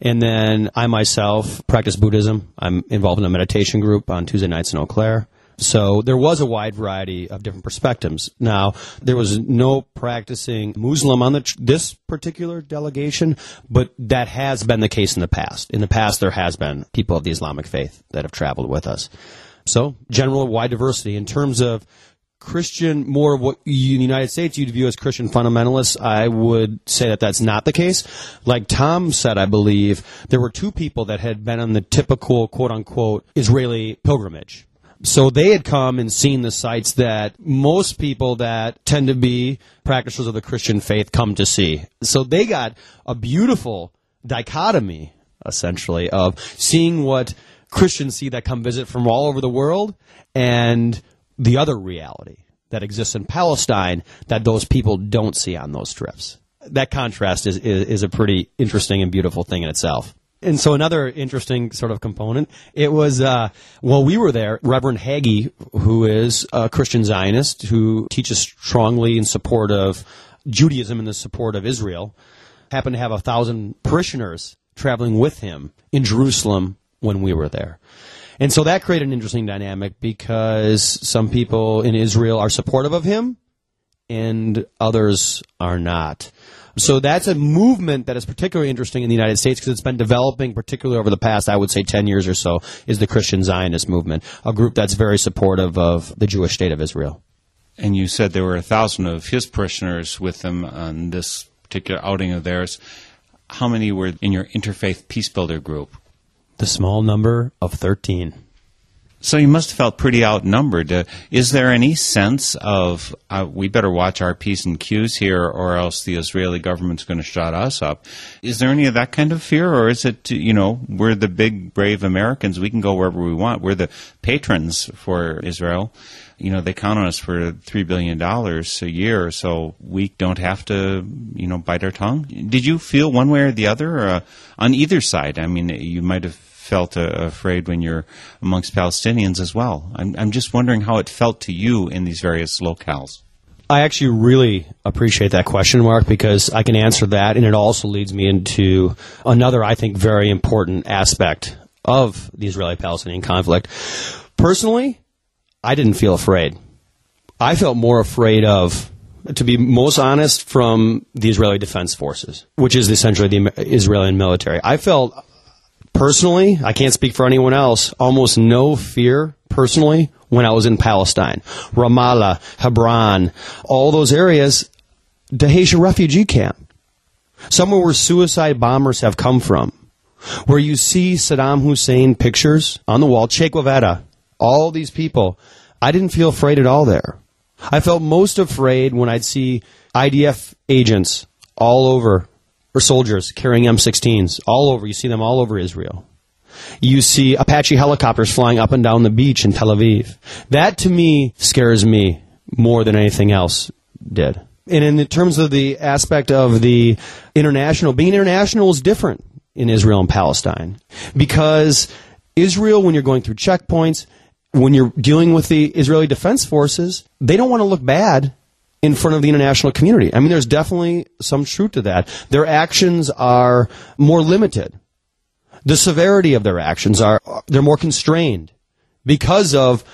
And then I myself practice Buddhism. I'm involved in a meditation group on Tuesday nights in Eau Claire. So there was a wide variety of different perspectives. Now, there was no practicing Muslim on the, this particular delegation, but that has been the case in the past. In the past, there has been people of the Islamic faith that have traveled with us. So, general wide diversity. In terms of Christian, more of what you, in the United States you'd view as Christian fundamentalists, I would say that that's not the case. Like Tom said, I believe, there were two people that had been on the typical quote unquote Israeli pilgrimage. So they had come and seen the sites that most people that tend to be practitioners of the Christian faith come to see. So they got a beautiful dichotomy, essentially, of seeing what Christians see that come visit from all over the world and the other reality that exists in Palestine that those people don't see on those trips. That contrast is, is, is a pretty interesting and beautiful thing in itself. And so another interesting sort of component, it was, uh, while we were there, Reverend Hagee, who is a Christian Zionist, who teaches strongly in support of Judaism and the support of Israel, happened to have a thousand parishioners traveling with him in Jerusalem when we were there. And so that created an interesting dynamic because some people in Israel are supportive of him and others are not. So that's a movement that is particularly interesting in the United States because it's been developing, particularly over the past, I would say, 10 years or so, is the Christian Zionist movement, a group that's very supportive of the Jewish state of Israel. And you said there were a thousand of his parishioners with them on this particular outing of theirs. How many were in your interfaith peace builder group? The small number of 13. So you must have felt pretty outnumbered. Uh, is there any sense of uh, we better watch our p's and q's here, or else the Israeli government's going to shut us up? Is there any of that kind of fear, or is it you know we're the big brave Americans, we can go wherever we want, we're the patrons for Israel. You know they count on us for three billion dollars a year, so we don't have to you know bite our tongue. Did you feel one way or the other uh, on either side? I mean, you might have felt uh, afraid when you're amongst Palestinians as well. I'm, I'm just wondering how it felt to you in these various locales. I actually really appreciate that question, Mark, because I can answer that, and it also leads me into another, I think, very important aspect of the Israeli Palestinian conflict. Personally, I didn't feel afraid. I felt more afraid of, to be most honest, from the Israeli Defense Forces, which is essentially the Israeli military. I felt personally, I can't speak for anyone else, almost no fear personally when I was in Palestine. Ramallah, Hebron, all those areas, Dheisheh refugee camp. Somewhere where suicide bombers have come from. Where you see Saddam Hussein pictures on the wall, Che Guevara, all these people. I didn't feel afraid at all there. I felt most afraid when I'd see IDF agents all over or soldiers carrying M16s all over. You see them all over Israel. You see Apache helicopters flying up and down the beach in Tel Aviv. That to me scares me more than anything else did. And in terms of the aspect of the international, being international is different in Israel and Palestine. Because Israel, when you're going through checkpoints, when you're dealing with the Israeli Defense Forces, they don't want to look bad in front of the international community. I mean, there's definitely some truth to that. Their actions are more limited. The severity of their actions are, they're more constrained because of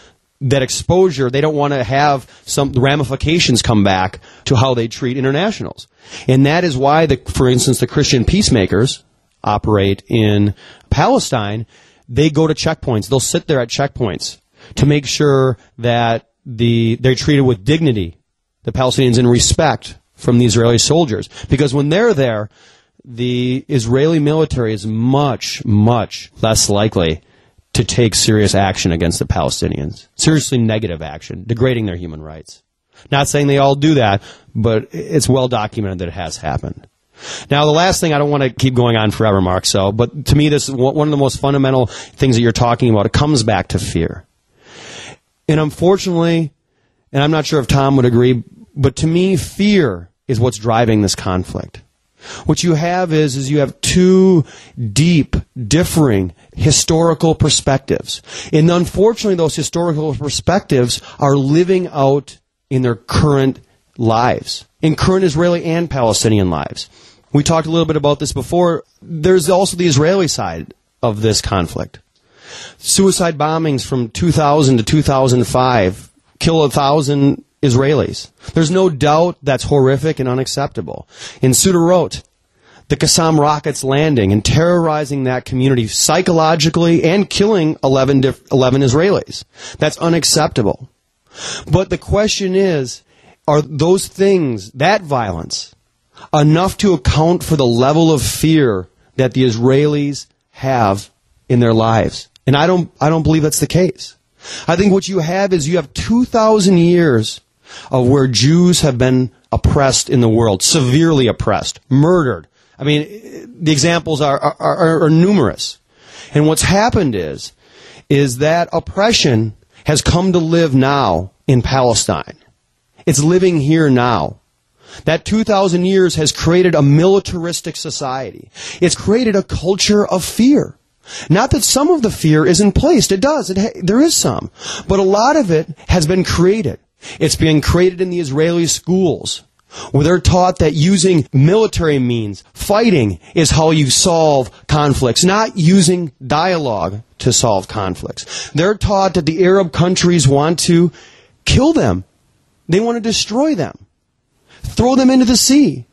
that exposure. They don't want to have some ramifications come back to how they treat internationals. And that is why the, for instance, the Christian peacemakers operate in Palestine. They go to checkpoints. They'll sit there at checkpoints to make sure that the, they're treated with dignity the Palestinians in respect from the Israeli soldiers. Because when they're there, the Israeli military is much, much less likely to take serious action against the Palestinians. Seriously negative action, degrading their human rights. Not saying they all do that, but it's well documented that it has happened. Now, the last thing, I don't want to keep going on forever, Mark, so, but to me, this is one of the most fundamental things that you're talking about. It comes back to fear. And unfortunately, and I'm not sure if Tom would agree, but to me, fear is what's driving this conflict. What you have is, is you have two deep, differing historical perspectives. And unfortunately, those historical perspectives are living out in their current lives, in current Israeli and Palestinian lives. We talked a little bit about this before. There's also the Israeli side of this conflict. Suicide bombings from 2000 to 2005 kill a thousand Israelis. There's no doubt that's horrific and unacceptable. In Sderot, the Qassam rockets landing and terrorizing that community psychologically and killing 11, diff- 11 Israelis. That's unacceptable. But the question is, are those things, that violence, enough to account for the level of fear that the Israelis have in their lives? And I don't, I don't believe that's the case. I think what you have is you have 2,000 years of where Jews have been oppressed in the world, severely oppressed, murdered. I mean, the examples are, are, are, are numerous. And what's happened is, is that oppression has come to live now in Palestine. It's living here now. That 2,000 years has created a militaristic society. It's created a culture of fear. Not that some of the fear isn't placed. It does. It ha- there is some. But a lot of it has been created. It's being created in the Israeli schools where they're taught that using military means, fighting, is how you solve conflicts, not using dialogue to solve conflicts. They're taught that the Arab countries want to kill them. They want to destroy them. Throw them into the sea.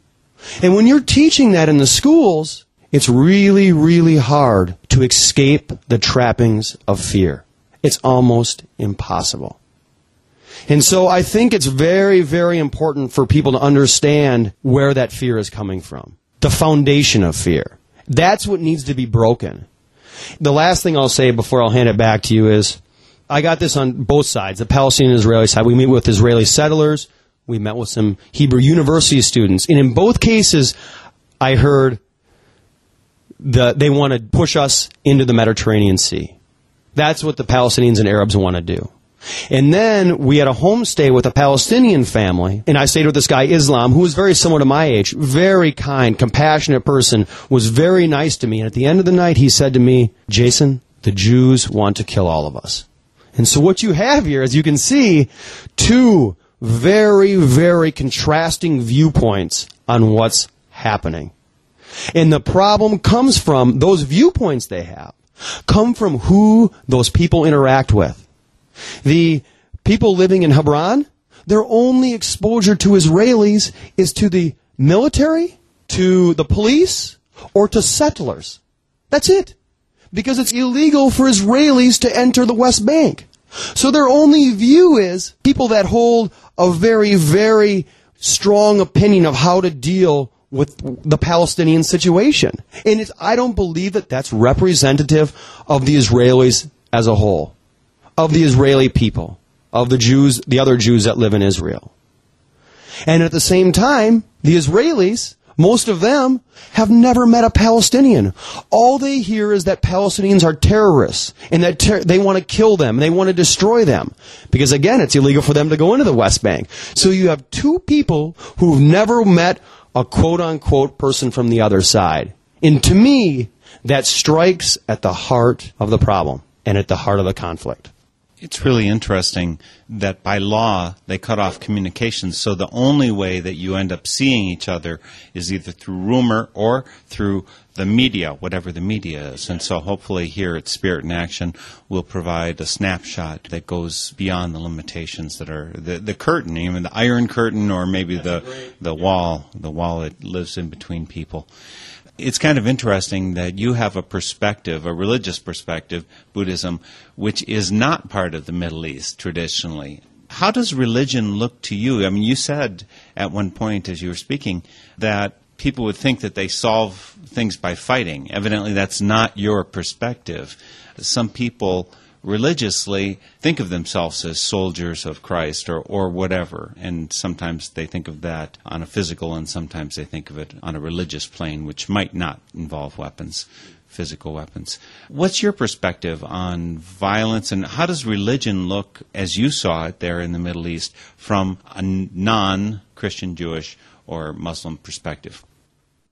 And when you're teaching that in the schools, it's really, really hard to escape the trappings of fear. It's almost impossible. And so I think it's very, very important for people to understand where that fear is coming from. The foundation of fear. That's what needs to be broken. The last thing I'll say before I'll hand it back to you is I got this on both sides, the Palestinian and Israeli side. We meet with Israeli settlers. We met with some Hebrew University students. And in both cases, I heard the, they want to push us into the Mediterranean Sea. That's what the Palestinians and Arabs want to do. And then we had a homestay with a Palestinian family, and I stayed with this guy, Islam, who was very similar to my age, very kind, compassionate person, was very nice to me. And at the end of the night, he said to me, Jason, the Jews want to kill all of us. And so what you have here, as you can see, two very, very contrasting viewpoints on what's happening. And the problem comes from those viewpoints they have, come from who those people interact with. The people living in Hebron, their only exposure to Israelis is to the military, to the police, or to settlers. That's it. Because it's illegal for Israelis to enter the West Bank. So their only view is people that hold a very, very strong opinion of how to deal with the Palestinian situation. And I don't believe that that's representative of the Israelis as a whole, of the Israeli people, of the Jews, the other Jews that live in Israel. And at the same time, the Israelis, most of them have never met a Palestinian. All they hear is that Palestinians are terrorists and that ter- they want to kill them they want to destroy them. Because again, it's illegal for them to go into the West Bank. So you have two people who've never met a quote unquote person from the other side. And to me, that strikes at the heart of the problem and at the heart of the conflict. It's really interesting that by law they cut off communications, so the only way that you end up seeing each other is either through rumor or through the media, whatever the media is. And so hopefully here at Spirit in Action we'll provide a snapshot that goes beyond the limitations that are the, the curtain, even the iron curtain or maybe the the wall, the wall that lives in between people it's kind of interesting that you have a perspective, a religious perspective, Buddhism, which is not part of the Middle East traditionally. How does religion look to you? I mean, you said at one point as you were speaking that people would think that they solve things by fighting. Evidently, that's not your perspective. Some people religiously think of themselves as soldiers of Christ or, or whatever. And sometimes they think of that on a physical and sometimes they think of it on a religious plane, which might not involve weapons, physical weapons. What's your perspective on violence and how does religion look as you saw it there in the Middle East from a non Christian Jewish or Muslim perspective?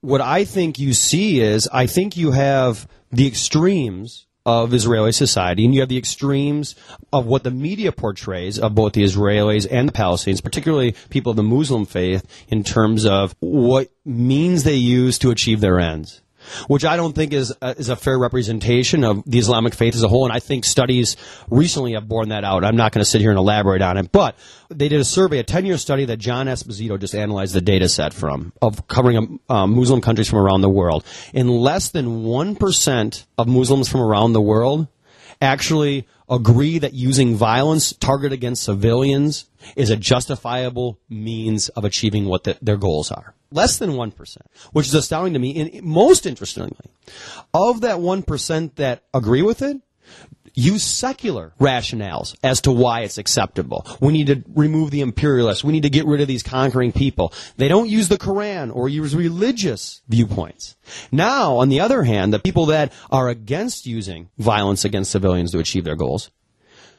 What I think you see is I think you have the extremes of Israeli society, and you have the extremes of what the media portrays of both the Israelis and the Palestinians, particularly people of the Muslim faith, in terms of what means they use to achieve their ends. Which I don't think is a, is a fair representation of the Islamic faith as a whole. And I think studies recently have borne that out. I'm not going to sit here and elaborate on it, but they did a survey, a 10 year study that John Esposito just analyzed the data set from of covering um, Muslim countries from around the world. In less than 1% of Muslims from around the world actually agree that using violence targeted against civilians is a justifiable means of achieving what the, their goals are. Less than 1%, which is astounding to me. And most interestingly, of that 1% that agree with it, use secular rationales as to why it's acceptable. We need to remove the imperialists. We need to get rid of these conquering people. They don't use the Quran or use religious viewpoints. Now, on the other hand, the people that are against using violence against civilians to achieve their goals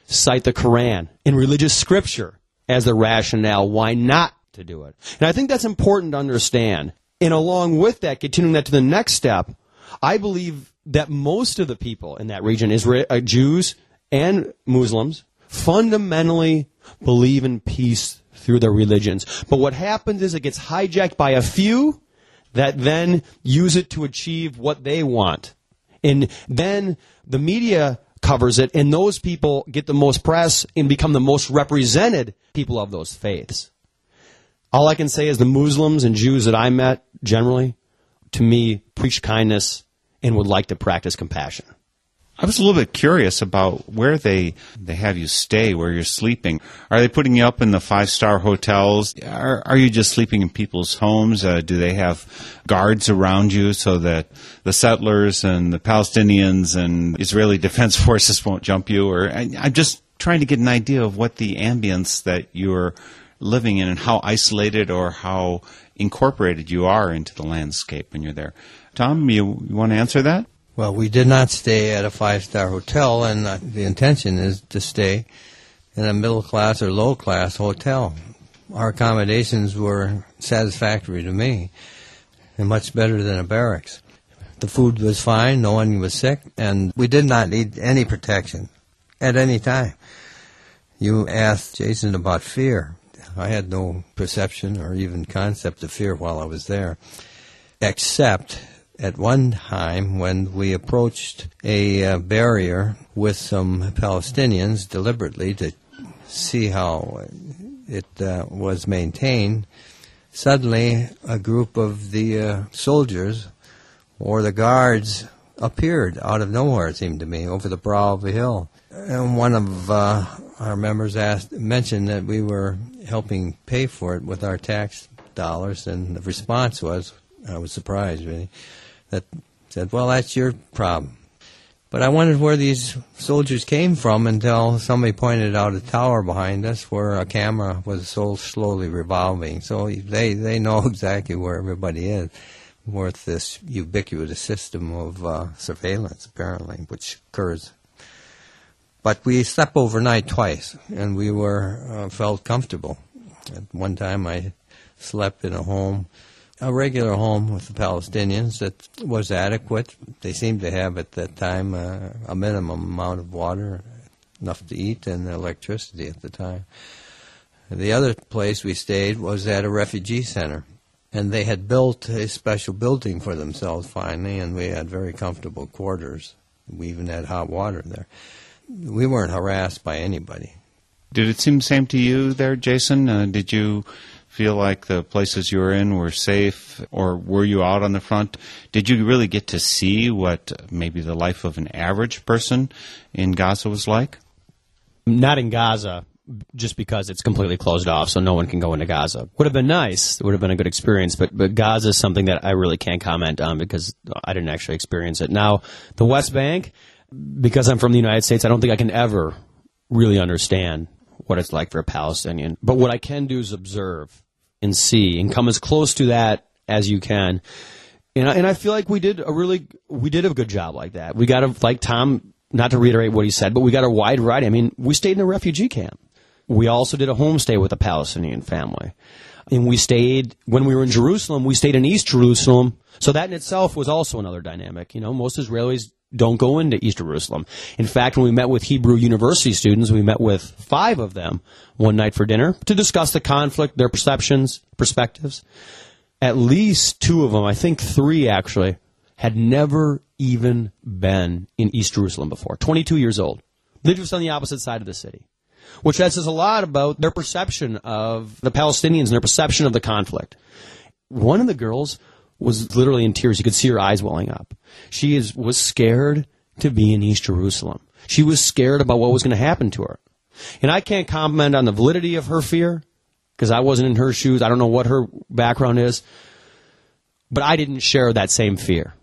cite the Quran in religious scripture as the rationale why not to do it. And I think that's important to understand. And along with that, continuing that to the next step, I believe that most of the people in that region, Israel, uh, Jews and Muslims, fundamentally believe in peace through their religions. But what happens is it gets hijacked by a few that then use it to achieve what they want. And then the media covers it, and those people get the most press and become the most represented people of those faiths. All I can say is the Muslims and Jews that I met generally, to me, preach kindness and would like to practice compassion. I was a little bit curious about where they they have you stay, where you're sleeping. Are they putting you up in the five star hotels? Are, are you just sleeping in people's homes? Uh, do they have guards around you so that the settlers and the Palestinians and Israeli defense forces won't jump you? Or I, I'm just trying to get an idea of what the ambience that you're living in and how isolated or how incorporated you are into the landscape when you're there. Tom, you, you want to answer that? Well, we did not stay at a five star hotel, and uh, the intention is to stay in a middle class or low class hotel. Our accommodations were satisfactory to me and much better than a barracks. The food was fine, no one was sick, and we did not need any protection at any time. You asked Jason about fear. I had no perception or even concept of fear while I was there, except at one time when we approached a uh, barrier with some Palestinians deliberately to see how it uh, was maintained, suddenly a group of the uh, soldiers or the guards appeared out of nowhere, it seemed to me, over the brow of a hill. And one of uh, our members asked, mentioned that we were helping pay for it with our tax dollars, and the response was, I was surprised really, that said, "Well, that's your problem." But I wondered where these soldiers came from until somebody pointed out a tower behind us where a camera was so slowly revolving. So they they know exactly where everybody is with this ubiquitous system of uh, surveillance, apparently, which occurs. But we slept overnight twice, and we were uh, felt comfortable. At one time, I slept in a home a regular home with the Palestinians that was adequate. They seemed to have at that time uh, a minimum amount of water, enough to eat, and electricity at the time. The other place we stayed was at a refugee center, and they had built a special building for themselves finally, and we had very comfortable quarters. We even had hot water there. We weren't harassed by anybody. Did it seem the same to you there, Jason? Uh, did you feel like the places you were in were safe, or were you out on the front? Did you really get to see what maybe the life of an average person in Gaza was like? Not in Gaza, just because it's completely closed off, so no one can go into Gaza. Would have been nice. It would have been a good experience, but but Gaza is something that I really can't comment on because I didn't actually experience it. Now, the West Bank, because I'm from the United States, I don't think I can ever really understand what it's like for a Palestinian. But what I can do is observe and see and come as close to that as you can. And I, and I feel like we did a really we did a good job like that. We got a like Tom not to reiterate what he said, but we got a wide variety. I mean, we stayed in a refugee camp. We also did a homestay with a Palestinian family. And we stayed when we were in Jerusalem, we stayed in East Jerusalem. So that in itself was also another dynamic. You know, most Israelis don't go into East Jerusalem. In fact, when we met with Hebrew University students, we met with five of them one night for dinner to discuss the conflict, their perceptions, perspectives. At least two of them, I think three actually, had never even been in East Jerusalem before. 22 years old. Lived just on the opposite side of the city. Which says a lot about their perception of the Palestinians and their perception of the conflict. One of the girls was literally in tears. You could see her eyes welling up. She is, was scared to be in East Jerusalem. She was scared about what was going to happen to her. And I can't comment on the validity of her fear because I wasn't in her shoes. I don't know what her background is. But I didn't share that same fear.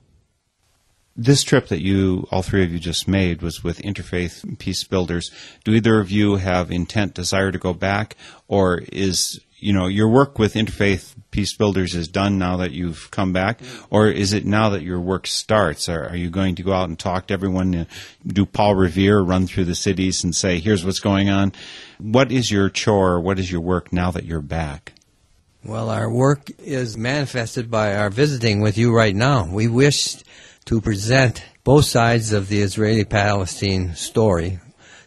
This trip that you, all three of you, just made was with Interfaith Peace Builders. Do either of you have intent, desire to go back, or is you know your work with Interfaith Peace Builders is done now that you've come back, mm-hmm. or is it now that your work starts? Are, are you going to go out and talk to everyone, do Paul Revere, run through the cities and say, "Here's what's going on"? What is your chore? What is your work now that you're back? Well, our work is manifested by our visiting with you right now. We wish to present both sides of the Israeli Palestine story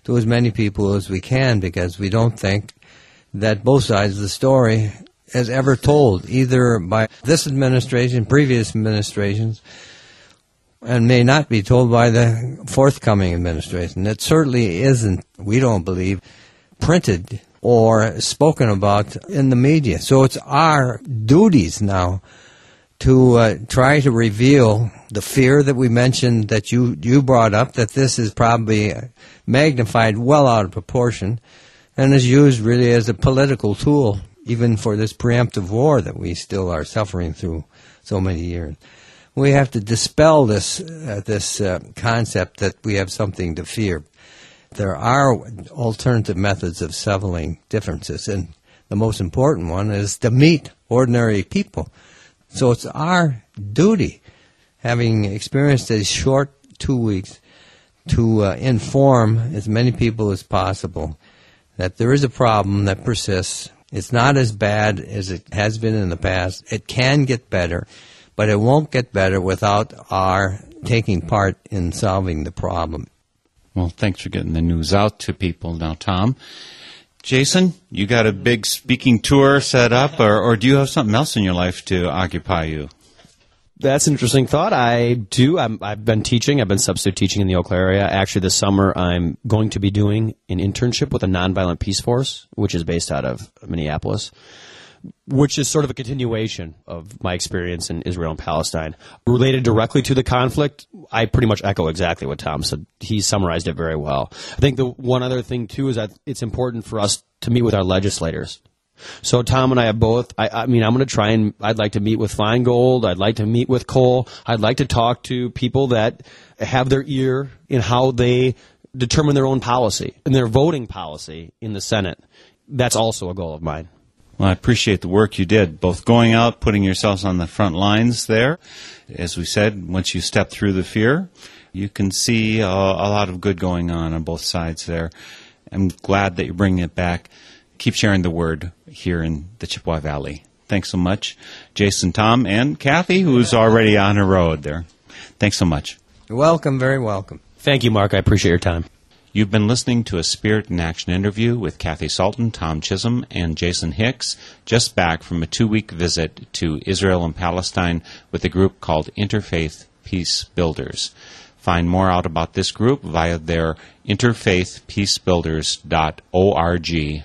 to as many people as we can because we don't think that both sides of the story has ever told, either by this administration, previous administrations, and may not be told by the forthcoming administration. It certainly isn't, we don't believe, printed or spoken about in the media. So it's our duties now to uh, try to reveal the fear that we mentioned that you, you brought up, that this is probably magnified well out of proportion and is used really as a political tool, even for this preemptive war that we still are suffering through so many years. We have to dispel this, uh, this uh, concept that we have something to fear. There are alternative methods of settling differences, and the most important one is to meet ordinary people. So it's our duty, having experienced a short two weeks, to uh, inform as many people as possible that there is a problem that persists. It's not as bad as it has been in the past. It can get better, but it won't get better without our taking part in solving the problem. Well, thanks for getting the news out to people now, Tom. Jason, you got a big speaking tour set up, or, or do you have something else in your life to occupy you? That's an interesting thought. I do. i have been teaching. I've been substitute teaching in the Eau Claire area. Actually, this summer I'm going to be doing an internship with a Nonviolent Peaceforce, which is based out of Minneapolis which is sort of a continuation of my experience in Israel and Palestine. Related directly to the conflict, I pretty much echo exactly what Tom said. He summarized it very well. I think the one other thing too is that it's important for us to meet with our legislators. So Tom and I have both. I, I mean, I'm going to try and I'd like to meet with Feingold. I'd like to meet with Kohl. I'd like to talk to people that have their ear in how they determine their own policy and their voting policy in the Senate. That's also a goal of mine. Well, I appreciate the work you did, both going out, putting yourselves on the front lines there. As we said, once you step through the fear, you can see a, a lot of good going on on both sides there. I'm glad that you're bringing it back. Keep sharing the word here in the Chippewa Valley. Thanks so much, Jason, Tom, and Kathy, who's already on her road there. Thanks so much. You're welcome, very welcome. Thank you, Mark. I appreciate your time. You've been listening to a Spirit in Action interview with Kathy Sultan, Tom Chisholm, and Jason Hicks, just back from a two week visit to Israel and Palestine with a group called Interfaith Peace Builders. Find more out about this group via their interfaithpeacebuilders.org